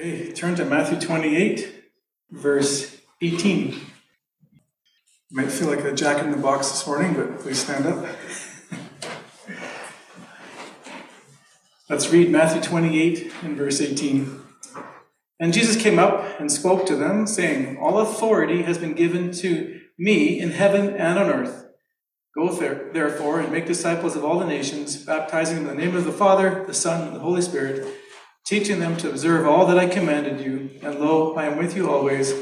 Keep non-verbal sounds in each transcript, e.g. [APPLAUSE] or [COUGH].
Okay, turn to Matthew 28, verse 18. You might feel like a jack in the box this morning, but please stand up. [LAUGHS] Let's read Matthew 28 and verse 18. And Jesus came up and spoke to them, saying, All authority has been given to me in heaven and on earth. Go there, therefore and make disciples of all the nations, baptizing them in the name of the Father, the Son, and the Holy Spirit, teaching them to observe all that I commanded you. And lo, I am with you always,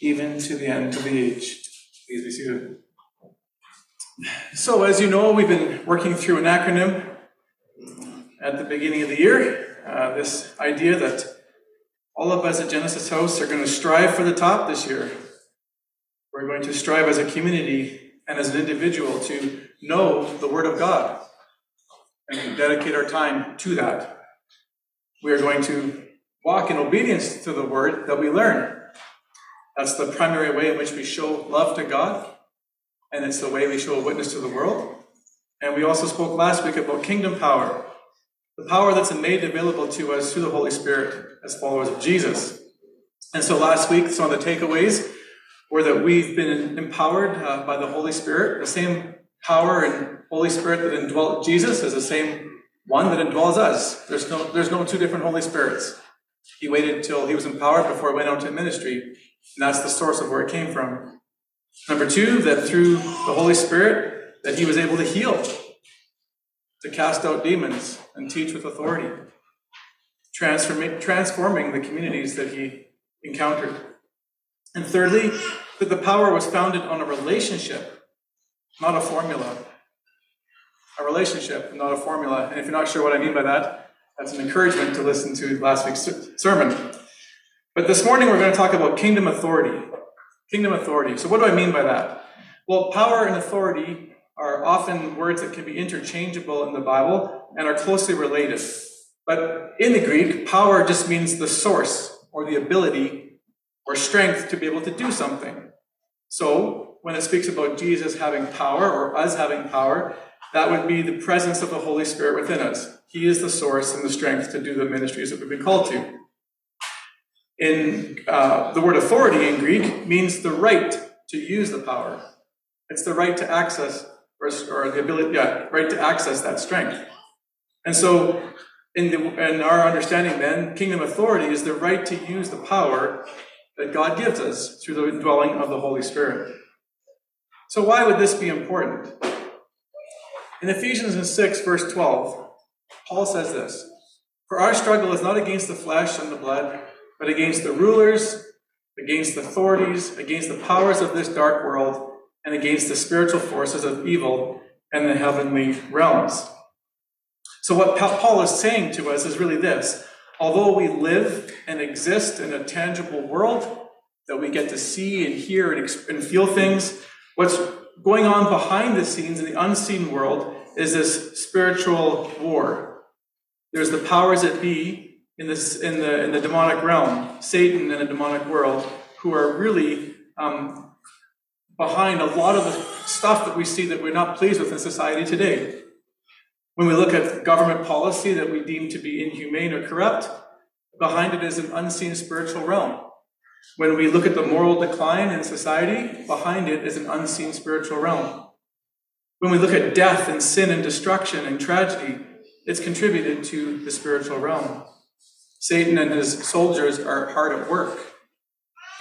even to the end of the age. Please be seated. So, as you know, we've been working through an acronym at the beginning of the year. Uh, this idea that all of us at Genesis House are going to strive for the top this year. We're going to strive as a community and as an individual to know the Word of God and dedicate our time to that. We are going to walk in obedience to the Word that we learn. That's the primary way in which we show love to God, and it's the way we show a witness to the world. And we also spoke last week about kingdom power, the power that's made available to us through the Holy Spirit as followers of Jesus. And so last week, some of the takeaways were that we've been empowered uh, by the Holy Spirit. The same power and Holy Spirit that indwelt Jesus is the same one that indwells us. There's no, there's no two different Holy Spirits. He waited until he was empowered before he went out to ministry, and that's the source of where it came from. Number two, that through the Holy Spirit, that he was able to heal, to cast out demons, and teach with authority, transforming, transforming the communities that he encountered. And thirdly, that the power was founded on a relationship, not a formula. A relationship, not a formula. And if you're not sure what I mean by that, that's an encouragement to listen to last week's sermon. But this morning we're going to talk about kingdom authority. Kingdom authority. So, what do I mean by that? Well, power and authority are often words that can be interchangeable in the Bible and are closely related. But in the Greek, power just means the source or the ability or strength to be able to do something. So, when it speaks about Jesus having power or us having power, that would be the presence of the Holy Spirit within us. He is the source and the strength to do the ministries that we've been called to. In uh, the word authority in Greek means the right to use the power. It's the right to access or, or the ability, yeah, right to access that strength. And so, in, the, in our understanding, then, kingdom authority is the right to use the power that God gives us through the indwelling of the Holy Spirit. So, why would this be important? In Ephesians 6, verse 12, Paul says this For our struggle is not against the flesh and the blood, but against the rulers, against the authorities, against the powers of this dark world, and against the spiritual forces of evil in the heavenly realms. So, what Paul is saying to us is really this although we live and exist in a tangible world that we get to see and hear and, and feel things, what's going on behind the scenes in the unseen world is this spiritual war. There's the powers that be in this in the in the demonic realm, Satan and the demonic world, who are really um, behind a lot of the stuff that we see that we're not pleased with in society today. When we look at government policy that we deem to be inhumane or corrupt, behind it is an unseen spiritual realm. When we look at the moral decline in society, behind it is an unseen spiritual realm. When we look at death and sin and destruction and tragedy, it's contributed to the spiritual realm. Satan and his soldiers are hard at work.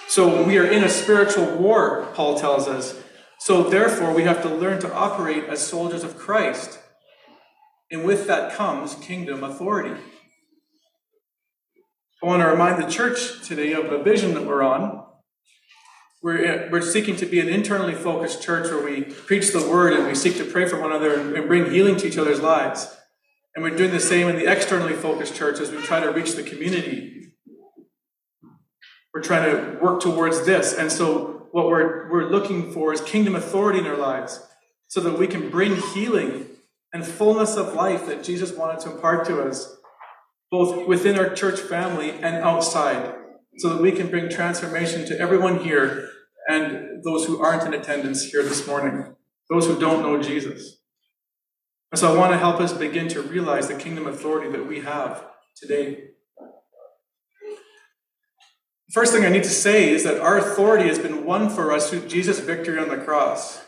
So we are in a spiritual war, Paul tells us. So therefore, we have to learn to operate as soldiers of Christ and with that comes kingdom authority. I want to remind the church today of the vision that we're on. We're, uh, we're seeking to be an internally focused church where we preach the word and we seek to pray for one another and bring healing to each other's lives. And we're doing the same in the externally focused church as we try to reach the community. We're trying to work towards this. And so, what we're, we're looking for is kingdom authority in our lives so that we can bring healing and fullness of life that Jesus wanted to impart to us, both within our church family and outside, so that we can bring transformation to everyone here and those who aren't in attendance here this morning, those who don't know Jesus. And so I want to help us begin to realize the kingdom authority that we have today. The First thing I need to say is that our authority has been won for us through Jesus' victory on the cross.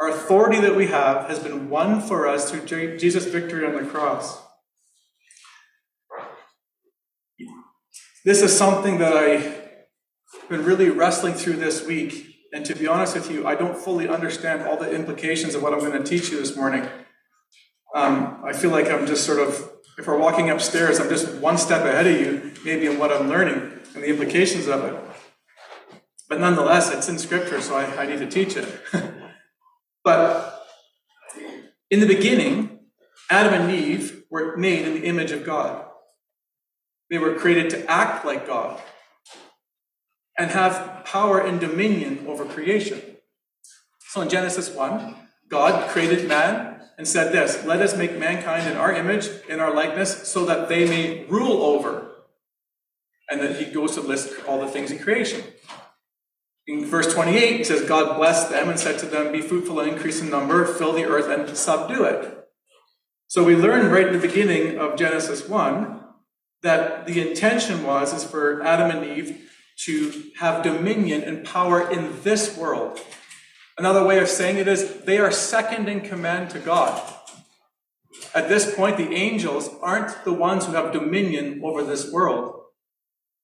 Our authority that we have has been won for us through Jesus' victory on the cross. This is something that I've been really wrestling through this week. And to be honest with you, I don't fully understand all the implications of what I'm going to teach you this morning. Um, I feel like I'm just sort of, if we're walking upstairs, I'm just one step ahead of you, maybe in what I'm learning and the implications of it. But nonetheless, it's in Scripture, so I, I need to teach it. [LAUGHS] but in the beginning, Adam and Eve were made in the image of God. They were created to act like God and have power and dominion over creation. So in Genesis 1, God created man and said this Let us make mankind in our image, in our likeness, so that they may rule over. And then he goes to list all the things in creation. In verse 28, he says, God blessed them and said to them, Be fruitful and increase in number, fill the earth and subdue it. So we learn right in the beginning of Genesis 1 that the intention was is for Adam and Eve to have dominion and power in this world. Another way of saying it is they are second in command to God. At this point, the angels aren't the ones who have dominion over this world.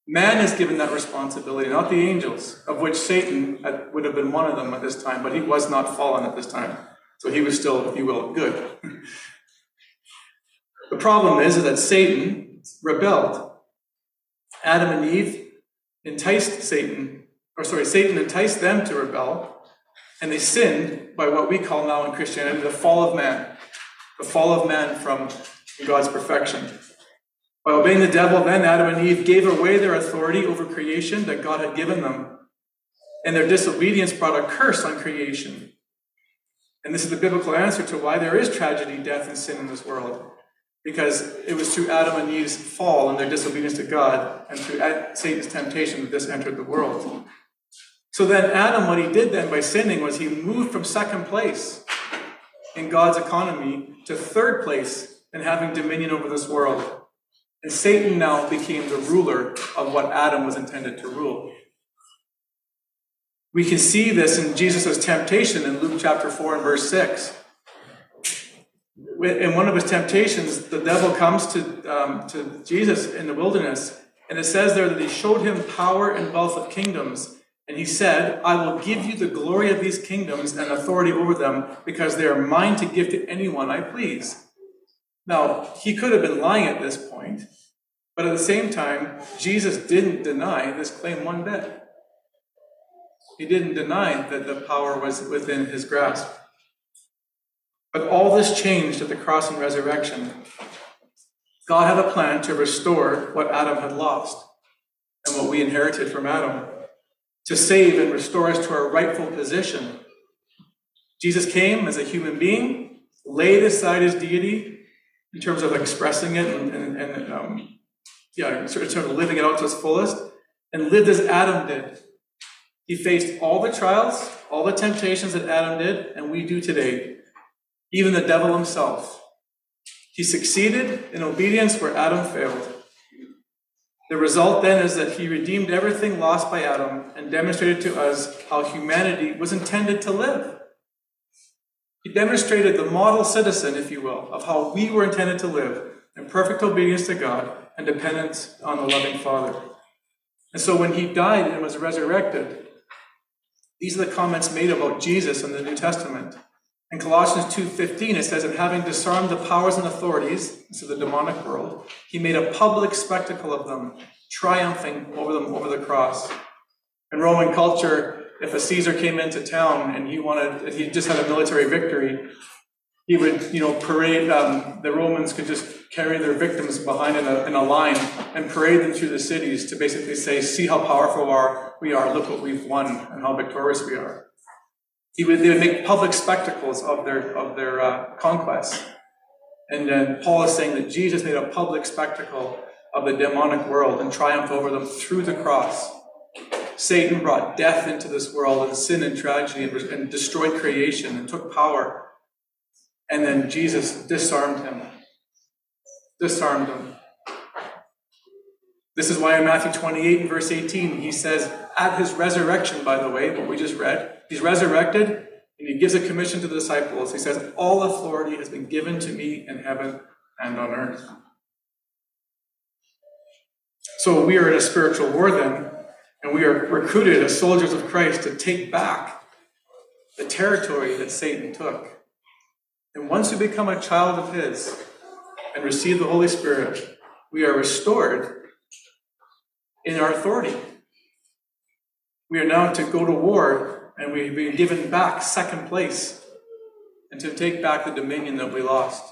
Man is given that responsibility, not the angels, of which Satan would have been one of them at this time, but he was not fallen at this time. So he was still, if you will, good. [LAUGHS] the problem is, is that Satan rebelled. Adam and Eve enticed Satan, or sorry, Satan enticed them to rebel, and they sinned by what we call now in Christianity the fall of man, the fall of man from God's perfection. By obeying the devil, then Adam and Eve gave away their authority over creation that God had given them, and their disobedience brought a curse on creation. And this is the biblical answer to why there is tragedy, death, and sin in this world because it was through Adam and Eve's fall and their disobedience to God and through Satan's temptation that this entered the world. So then, Adam, what he did then by sinning was he moved from second place in God's economy to third place in having dominion over this world. And Satan now became the ruler of what Adam was intended to rule. We can see this in Jesus' temptation in Luke chapter 4 and verse 6 in one of his temptations, the devil comes to, um, to Jesus in the wilderness, and it says there that he showed him power and wealth of kingdoms. And he said, I will give you the glory of these kingdoms and authority over them because they are mine to give to anyone I please. Now, he could have been lying at this point, but at the same time, Jesus didn't deny this claim one bit. He didn't deny that the power was within his grasp. But all this changed at the cross and resurrection. God had a plan to restore what Adam had lost and what we inherited from Adam, to save and restore us to our rightful position. Jesus came as a human being, laid aside his deity in terms of expressing it and, and, and um, yeah, of, sort of living it out to its fullest, and lived as Adam did. He faced all the trials, all the temptations that Adam did, and we do today even the devil himself. He succeeded in obedience where Adam failed. The result then is that he redeemed everything lost by Adam and demonstrated to us how humanity was intended to live. He demonstrated the model citizen, if you will, of how we were intended to live in perfect obedience to God and dependence on the loving Father. And so when he died and was resurrected, these are the comments made about Jesus in the New Testament. In Colossians 2:15 it says, "And having disarmed the powers and authorities, so the demonic world, he made a public spectacle of them, triumphing over them over the cross." In Roman culture, if a Caesar came into town and he wanted, he just had a military victory, he would, you know, parade. Um, the Romans could just carry their victims behind in a, in a line and parade them through the cities to basically say, "See how powerful are we are! Look what we've won and how victorious we are." He would, they would make public spectacles of their, of their uh, conquests. And then Paul is saying that Jesus made a public spectacle of the demonic world and triumphed over them through the cross. Satan brought death into this world and sin and tragedy and, and destroyed creation and took power. And then Jesus disarmed him. Disarmed him. This is why in Matthew 28 verse 18, he says, at his resurrection, by the way, what we just read, he's resurrected and he gives a commission to the disciples. He says, All authority has been given to me in heaven and on earth. So we are in a spiritual war then, and we are recruited as soldiers of Christ to take back the territory that Satan took. And once we become a child of his and receive the Holy Spirit, we are restored in our authority. We are now to go to war and we've been given back second place and to take back the dominion that we lost.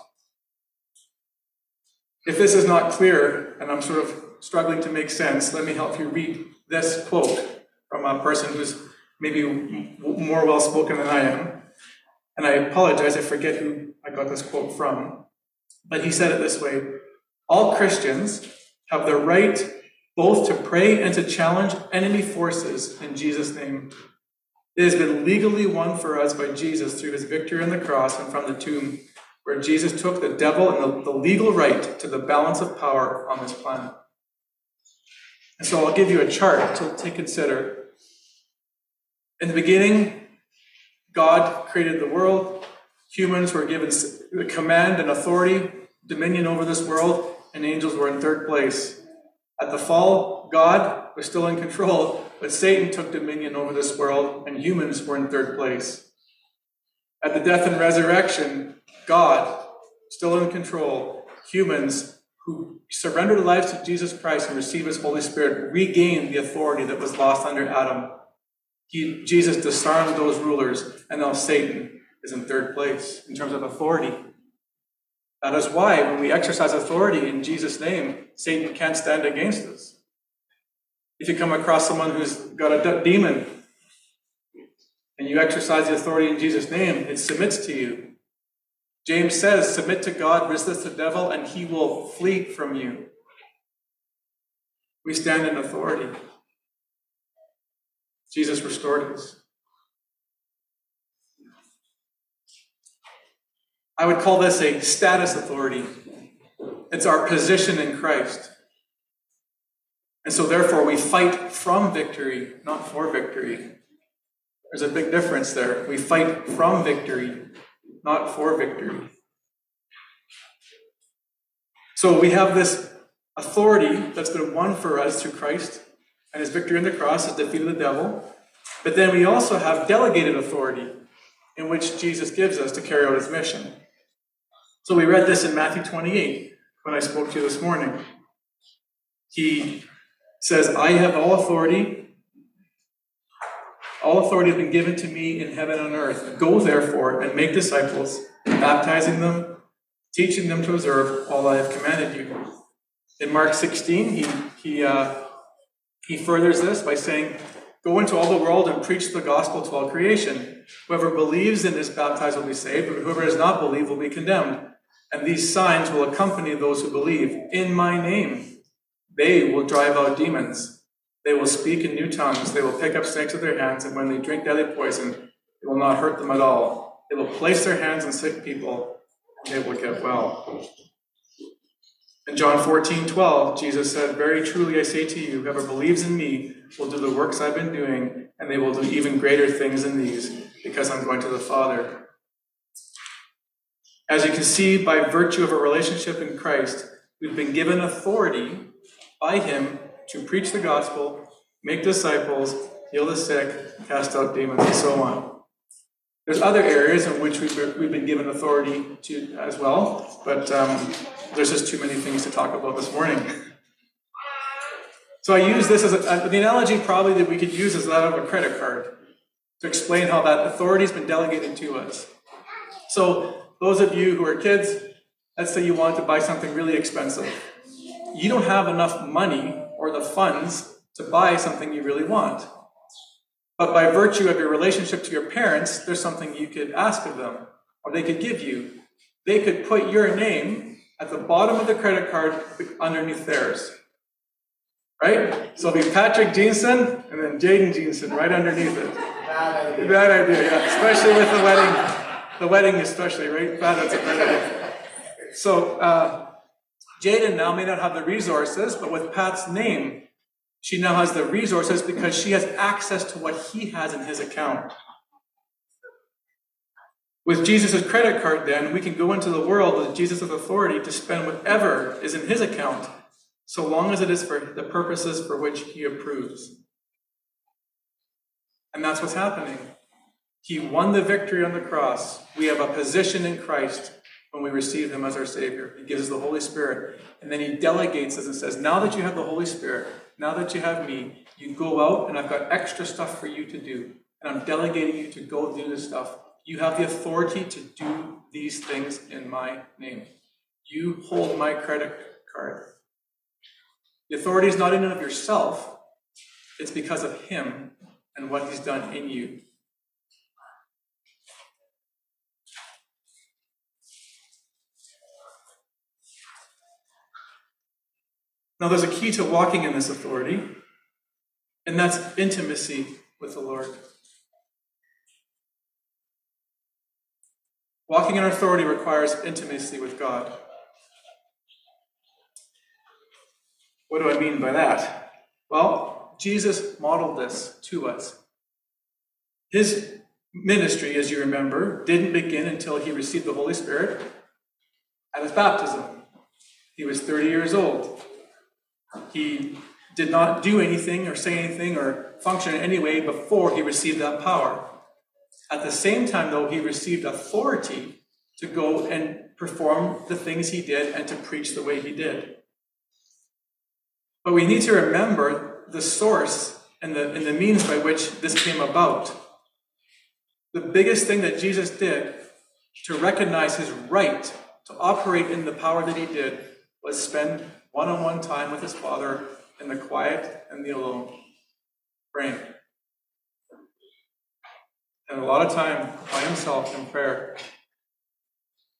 If this is not clear and I'm sort of struggling to make sense, let me help you read this quote from a person who's maybe more well spoken than I am. And I apologize, I forget who I got this quote from. But he said it this way All Christians have the right both to pray and to challenge enemy forces in Jesus' name. It has been legally won for us by Jesus through his victory on the cross and from the tomb, where Jesus took the devil and the, the legal right to the balance of power on this planet. And so I'll give you a chart to, to consider. In the beginning, God created the world. Humans were given command and authority, dominion over this world, and angels were in third place. At the fall, God was still in control, but Satan took dominion over this world, and humans were in third place. At the death and resurrection, God, still in control, humans who surrender their lives to Jesus Christ and receive his Holy Spirit regain the authority that was lost under Adam. He, Jesus disarmed those rulers, and now Satan is in third place in terms of authority. That is why, when we exercise authority in Jesus' name, Satan can't stand against us. If you come across someone who's got a demon and you exercise the authority in Jesus' name, it submits to you. James says, Submit to God, resist the devil, and he will flee from you. We stand in authority. Jesus restored us. I would call this a status authority. It's our position in Christ. And so, therefore, we fight from victory, not for victory. There's a big difference there. We fight from victory, not for victory. So we have this authority that's been won for us through Christ, and his victory on the cross has defeated the devil. But then we also have delegated authority in which Jesus gives us to carry out his mission. So we read this in Matthew 28 when I spoke to you this morning. He says, I have all authority all authority has been given to me in heaven and earth. Go therefore and make disciples, baptizing them, teaching them to observe all I have commanded you. In Mark 16, he, he, uh, he furthers this by saying, Go into all the world and preach the gospel to all creation. Whoever believes and is baptized will be saved, but whoever does not believe will be condemned. And these signs will accompany those who believe. In my name, they will drive out demons. They will speak in new tongues. They will pick up snakes with their hands, and when they drink deadly poison, it will not hurt them at all. They will place their hands on sick people, and they will get well. In John 14, 12, Jesus said, Very truly I say to you, whoever believes in me will do the works I've been doing, and they will do even greater things than these, because I'm going to the Father. As you can see, by virtue of a relationship in Christ, we've been given authority by Him to preach the gospel, make disciples, heal the sick, cast out demons, and so on. There's other areas in which we've, we've been given authority to as well, but um, there's just too many things to talk about this morning. So I use this as a, the analogy probably that we could use is that of a credit card to explain how that authority has been delegated to us. So those of you who are kids, let's say you want to buy something really expensive. You don't have enough money or the funds to buy something you really want. But by virtue of your relationship to your parents, there's something you could ask of them, or they could give you. They could put your name at the bottom of the credit card underneath theirs. Right? So it'll be Patrick Jeanson and then Jaden Jeanson right underneath it. Bad idea. Bad idea, yeah. Especially with the wedding. The wedding, especially, right? Bad, that's a bad idea. So, uh, Jaden now may not have the resources, but with Pat's name, she now has the resources because she has access to what he has in his account. With Jesus' credit card, then, we can go into the world with Jesus' authority to spend whatever is in his account, so long as it is for the purposes for which he approves. And that's what's happening. He won the victory on the cross. We have a position in Christ when we receive him as our Savior. He gives us the Holy Spirit. And then he delegates us and says, Now that you have the Holy Spirit, now that you have me, you go out and I've got extra stuff for you to do. And I'm delegating you to go do this stuff. You have the authority to do these things in my name. You hold my credit card. The authority is not in and of yourself, it's because of him and what he's done in you. Now, there's a key to walking in this authority, and that's intimacy with the Lord. Walking in authority requires intimacy with God. What do I mean by that? Well, Jesus modeled this to us. His ministry, as you remember, didn't begin until he received the Holy Spirit at his baptism. He was 30 years old. He did not do anything or say anything or function in any way before he received that power. At the same time, though, he received authority to go and perform the things he did and to preach the way he did. But we need to remember the source and the, and the means by which this came about. The biggest thing that Jesus did to recognize his right to operate in the power that he did was spend one on one time with his Father in the quiet and the alone, praying. And a lot of time by himself in prayer.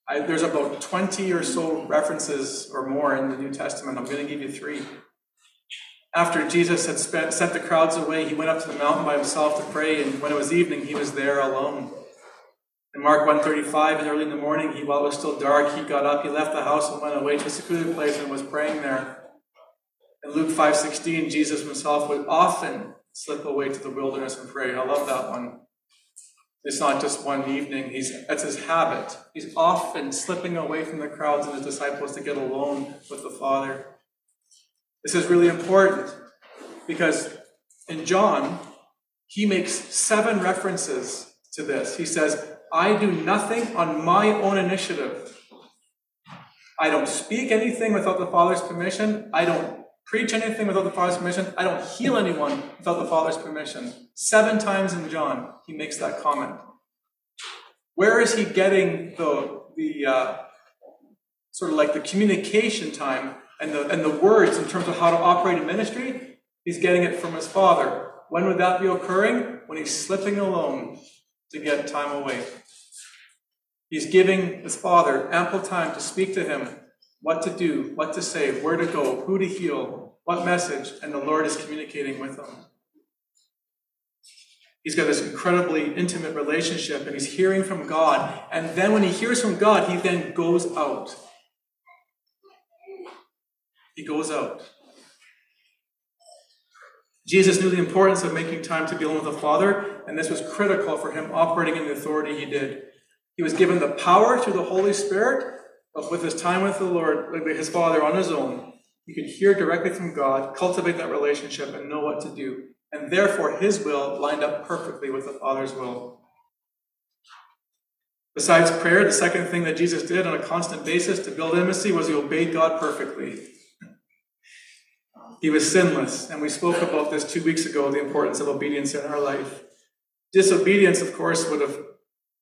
I, there's about 20 or so references or more in the New Testament. I'm going to give you three. After Jesus had spent, sent the crowds away, he went up to the mountain by himself to pray, and when it was evening, he was there alone. In Mark 135, and early in the morning, he, while it was still dark, he got up, he left the house and went away to a secluded place and was praying there. In Luke 5.16, Jesus himself would often slip away to the wilderness and pray. I love that one. It's not just one evening. He's that's his habit. He's often slipping away from the crowds and his disciples to get alone with the Father. This is really important because in John, he makes seven references to this. He says, I do nothing on my own initiative. I don't speak anything without the Father's permission. I don't preach anything without the Father's permission. I don't heal anyone without the Father's permission. Seven times in John, he makes that comment. Where is he getting the, the uh, sort of like the communication time and the, and the words in terms of how to operate in ministry? He's getting it from his Father. When would that be occurring? When he's slipping alone to get time away. He's giving his Father ample time to speak to him what to do, what to say, where to go, who to heal, what message, and the Lord is communicating with him. He's got this incredibly intimate relationship and he's hearing from God. And then when he hears from God, he then goes out. He goes out. Jesus knew the importance of making time to be alone with the Father, and this was critical for him operating in the authority he did. He was given the power through the Holy Spirit, but with his time with the Lord, with his Father on his own, he could hear directly from God, cultivate that relationship, and know what to do. And therefore, his will lined up perfectly with the Father's will. Besides prayer, the second thing that Jesus did on a constant basis to build intimacy was he obeyed God perfectly. He was sinless, and we spoke about this two weeks ago the importance of obedience in our life. Disobedience, of course, would have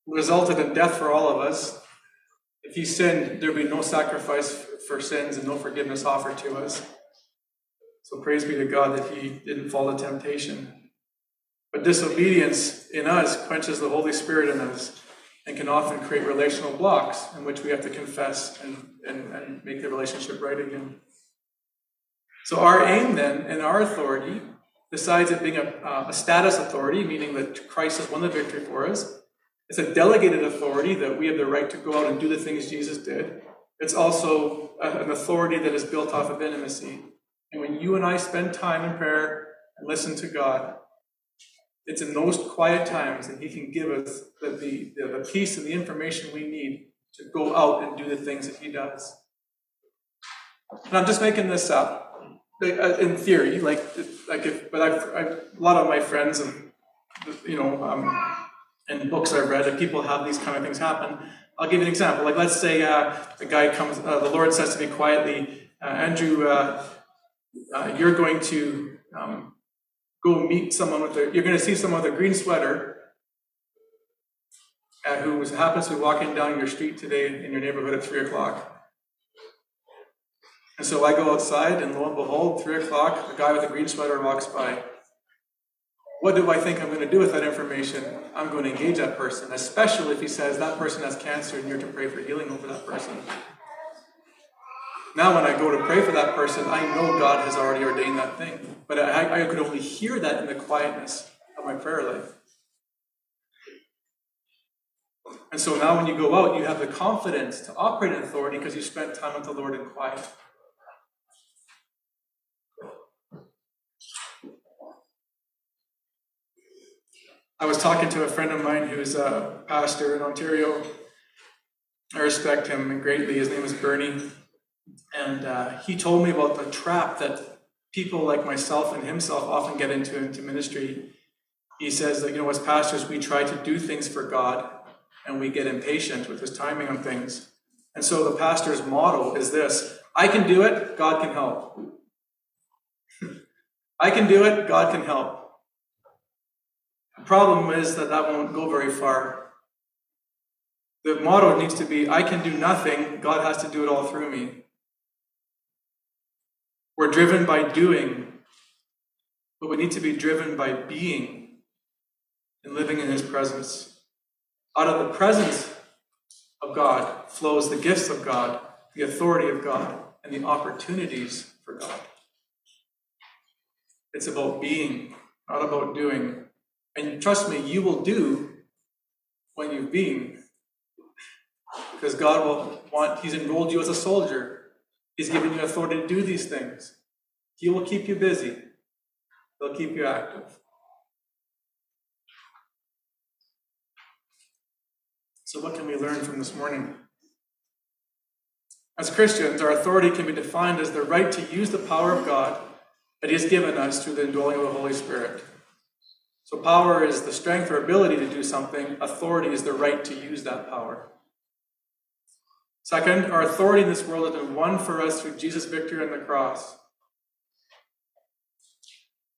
resulted in death for all of us. If he sinned, there would be no sacrifice for sins and no forgiveness offered to us. So praise be to God that he didn't fall to temptation. But disobedience in us quenches the Holy Spirit in us and can often create relational blocks in which we have to confess and, and, and make the relationship right again. So our aim then and our authority, besides it being a, uh, a status authority, meaning that Christ has won the victory for us, it's a delegated authority that we have the right to go out and do the things Jesus did. it's also an authority that is built off of intimacy. And when you and I spend time in prayer and listen to God, it's in those quiet times that He can give us the, the, the peace and the information we need to go out and do the things that He does. And I'm just making this up in theory, like like if, but I've, I've a lot of my friends and you know um, and books I've read, if people have these kind of things happen. I'll give you an example. Like let's say uh, a guy comes, uh, the Lord says to me quietly, uh, Andrew, uh, uh, you're going to um, go meet someone with a, you're going to see someone with a green sweater uh, who happens to be walking down your street today in your neighborhood at three o'clock. And so I go outside, and lo and behold, three o'clock, a guy with a green sweater walks by. What do I think I'm going to do with that information? I'm going to engage that person, especially if he says that person has cancer and you're to pray for healing over that person. Now, when I go to pray for that person, I know God has already ordained that thing. But I, I could only hear that in the quietness of my prayer life. And so now, when you go out, you have the confidence to operate in authority because you spent time with the Lord in quiet. I was talking to a friend of mine who's a pastor in Ontario. I respect him greatly. His name is Bernie. And uh, he told me about the trap that people like myself and himself often get into into ministry. He says that, you know, as pastors, we try to do things for God and we get impatient with his timing on things. And so the pastor's model is this I can do it, God can help. [LAUGHS] I can do it, God can help. The problem is that that won't go very far. The motto needs to be I can do nothing, God has to do it all through me. We're driven by doing, but we need to be driven by being and living in His presence. Out of the presence of God flows the gifts of God, the authority of God, and the opportunities for God. It's about being, not about doing. And trust me, you will do when you've been. Because God will want, He's enrolled you as a soldier. He's given you authority to do these things. He will keep you busy. He'll keep you active. So, what can we learn from this morning? As Christians, our authority can be defined as the right to use the power of God that He has given us through the indwelling of the Holy Spirit. So, power is the strength or ability to do something, authority is the right to use that power. Second, our authority in this world has been won for us through Jesus' victory on the cross.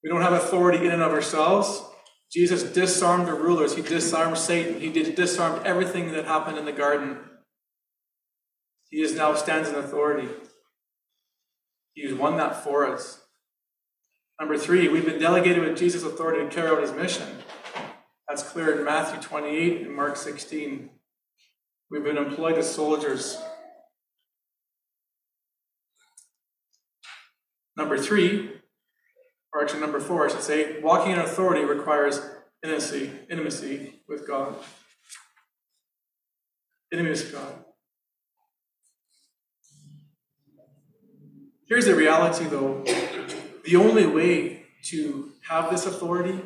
We don't have authority in and of ourselves. Jesus disarmed the rulers, he disarmed Satan, he disarmed everything that happened in the garden. He is now stands in authority. He has won that for us. Number three, we've been delegated with Jesus' authority to carry out his mission. That's clear in Matthew 28 and Mark 16. We've been employed as soldiers. Number three, or actually number four, I should say, walking in authority requires intimacy, intimacy with God. Intimacy with God. Here's the reality, though the only way to have this authority,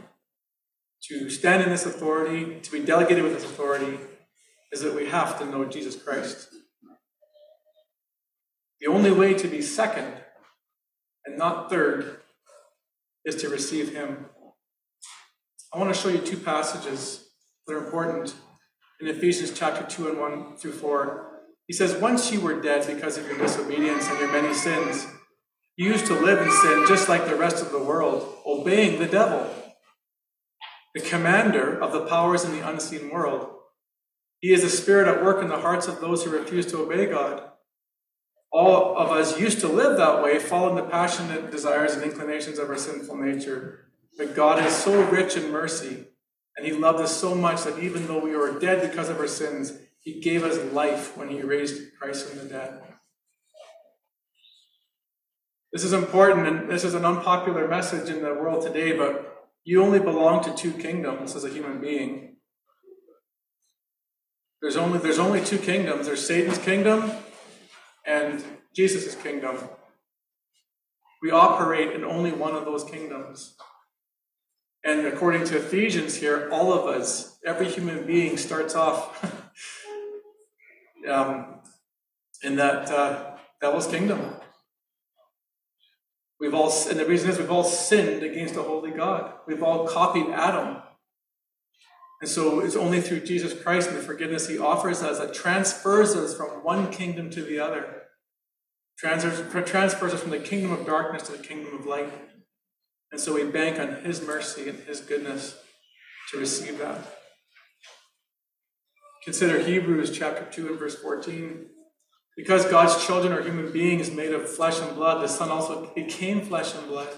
to stand in this authority, to be delegated with this authority, is that we have to know Jesus Christ. The only way to be second and not third is to receive Him. I want to show you two passages that are important in Ephesians chapter 2 and 1 through 4. He says, Once you were dead because of your disobedience and your many sins, you used to live in sin just like the rest of the world, obeying the devil, the commander of the powers in the unseen world. He is a spirit at work in the hearts of those who refuse to obey God. All of us used to live that way, following the passionate desires and inclinations of our sinful nature. But God is so rich in mercy, and He loved us so much that even though we were dead because of our sins, He gave us life when He raised Christ from the dead. This is important, and this is an unpopular message in the world today, but you only belong to two kingdoms as a human being. There's only, there's only two kingdoms there's Satan's kingdom and Jesus' kingdom. We operate in only one of those kingdoms. And according to Ephesians here, all of us, every human being starts off [LAUGHS] um, in that uh, devil's kingdom. We've all, and the reason is we've all sinned against a holy God. We've all copied Adam. And so it's only through Jesus Christ and the forgiveness he offers us that transfers us from one kingdom to the other. Transfers, transfers us from the kingdom of darkness to the kingdom of light. And so we bank on his mercy and his goodness to receive that. Consider Hebrews chapter 2 and verse 14. Because God's children are human beings made of flesh and blood, the Son also became flesh and blood.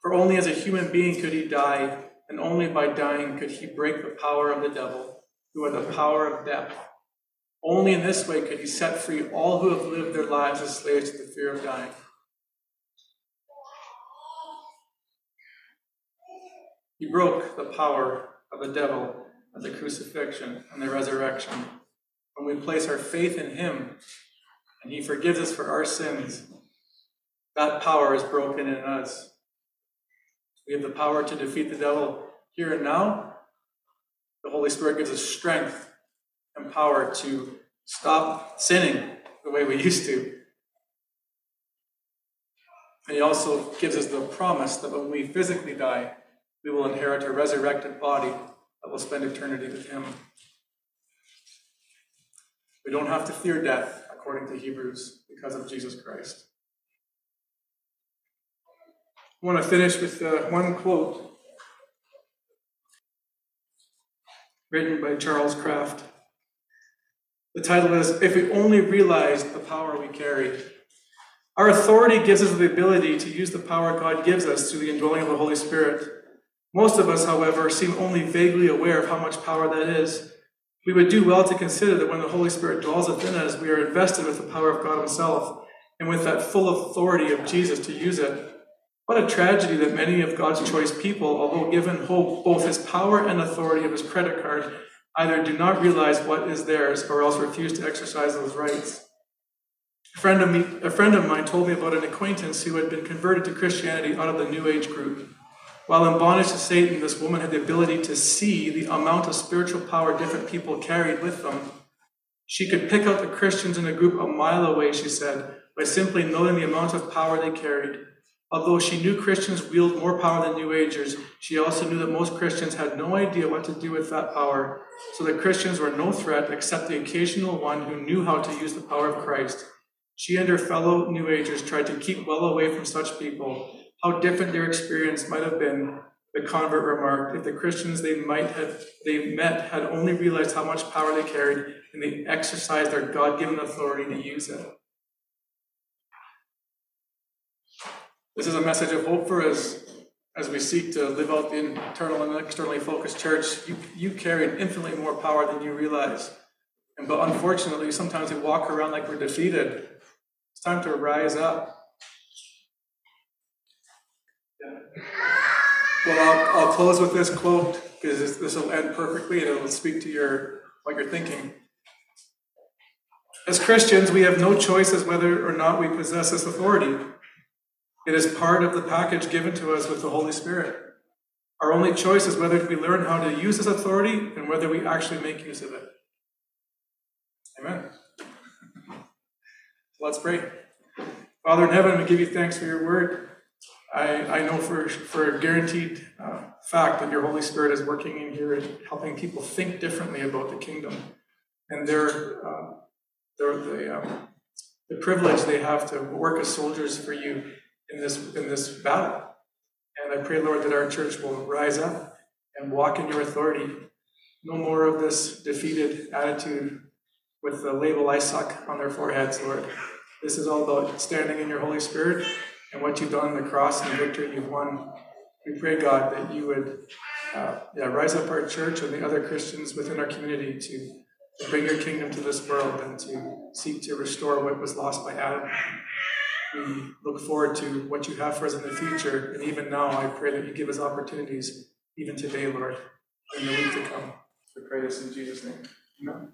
For only as a human being could he die, and only by dying could he break the power of the devil, who had the power of death. Only in this way could he set free all who have lived their lives as slaves to the fear of dying. He broke the power of the devil at the crucifixion and the resurrection. When we place our faith in him and he forgives us for our sins, that power is broken in us. We have the power to defeat the devil here and now. The Holy Spirit gives us strength and power to stop sinning the way we used to. And he also gives us the promise that when we physically die, we will inherit a resurrected body that will spend eternity with him. We don't have to fear death, according to Hebrews, because of Jesus Christ. I want to finish with uh, one quote written by Charles Kraft. The title is If We Only Realized the Power We Carry. Our authority gives us the ability to use the power God gives us through the indwelling of the Holy Spirit. Most of us, however, seem only vaguely aware of how much power that is. We would do well to consider that when the Holy Spirit dwells within us, we are invested with the power of God Himself and with that full authority of Jesus to use it. What a tragedy that many of God's choice people, although given both his power and authority of his credit card, either do not realize what is theirs or else refuse to exercise those rights. A friend of, me, a friend of mine told me about an acquaintance who had been converted to Christianity out of the New Age group. While in bondage to Satan, this woman had the ability to see the amount of spiritual power different people carried with them. She could pick out the Christians in a group a mile away, she said, by simply noting the amount of power they carried. Although she knew Christians wield more power than New Agers, she also knew that most Christians had no idea what to do with that power. So the Christians were no threat except the occasional one who knew how to use the power of Christ. She and her fellow New Agers tried to keep well away from such people. How different their experience might have been, the convert remarked, if the Christians they might have they met had only realized how much power they carried and they exercised their God-given authority to use it. This is a message of hope for us as we seek to live out the internal and externally focused church. You, you carry infinitely more power than you realize. And, but unfortunately, sometimes we walk around like we're defeated. It's time to rise up. Yeah. Well, I'll, I'll close with this quote because this, this will end perfectly and it'll speak to your what you're thinking. As Christians, we have no choice as whether or not we possess this authority. It is part of the package given to us with the Holy Spirit. Our only choice is whether we learn how to use this authority and whether we actually make use of it. Amen. [LAUGHS] Let's pray. Father in heaven, we give you thanks for your word. I, I know for, for a guaranteed uh, fact that your Holy Spirit is working in here and helping people think differently about the kingdom and their, uh, their the, um, the privilege they have to work as soldiers for you in this in this battle. And I pray, Lord, that our church will rise up and walk in your authority. No more of this defeated attitude with the label I suck on their foreheads, Lord. This is all about standing in your Holy Spirit and what you've done on the cross and the victory you've won. We pray, God, that you would uh, yeah, rise up our church and the other Christians within our community to, bring your kingdom to this world and to seek to restore what was lost by Adam we look forward to what you have for us in the future. And even now, I pray that you give us opportunities, even today, Lord, in the week to come. We pray this in Jesus' name. Amen.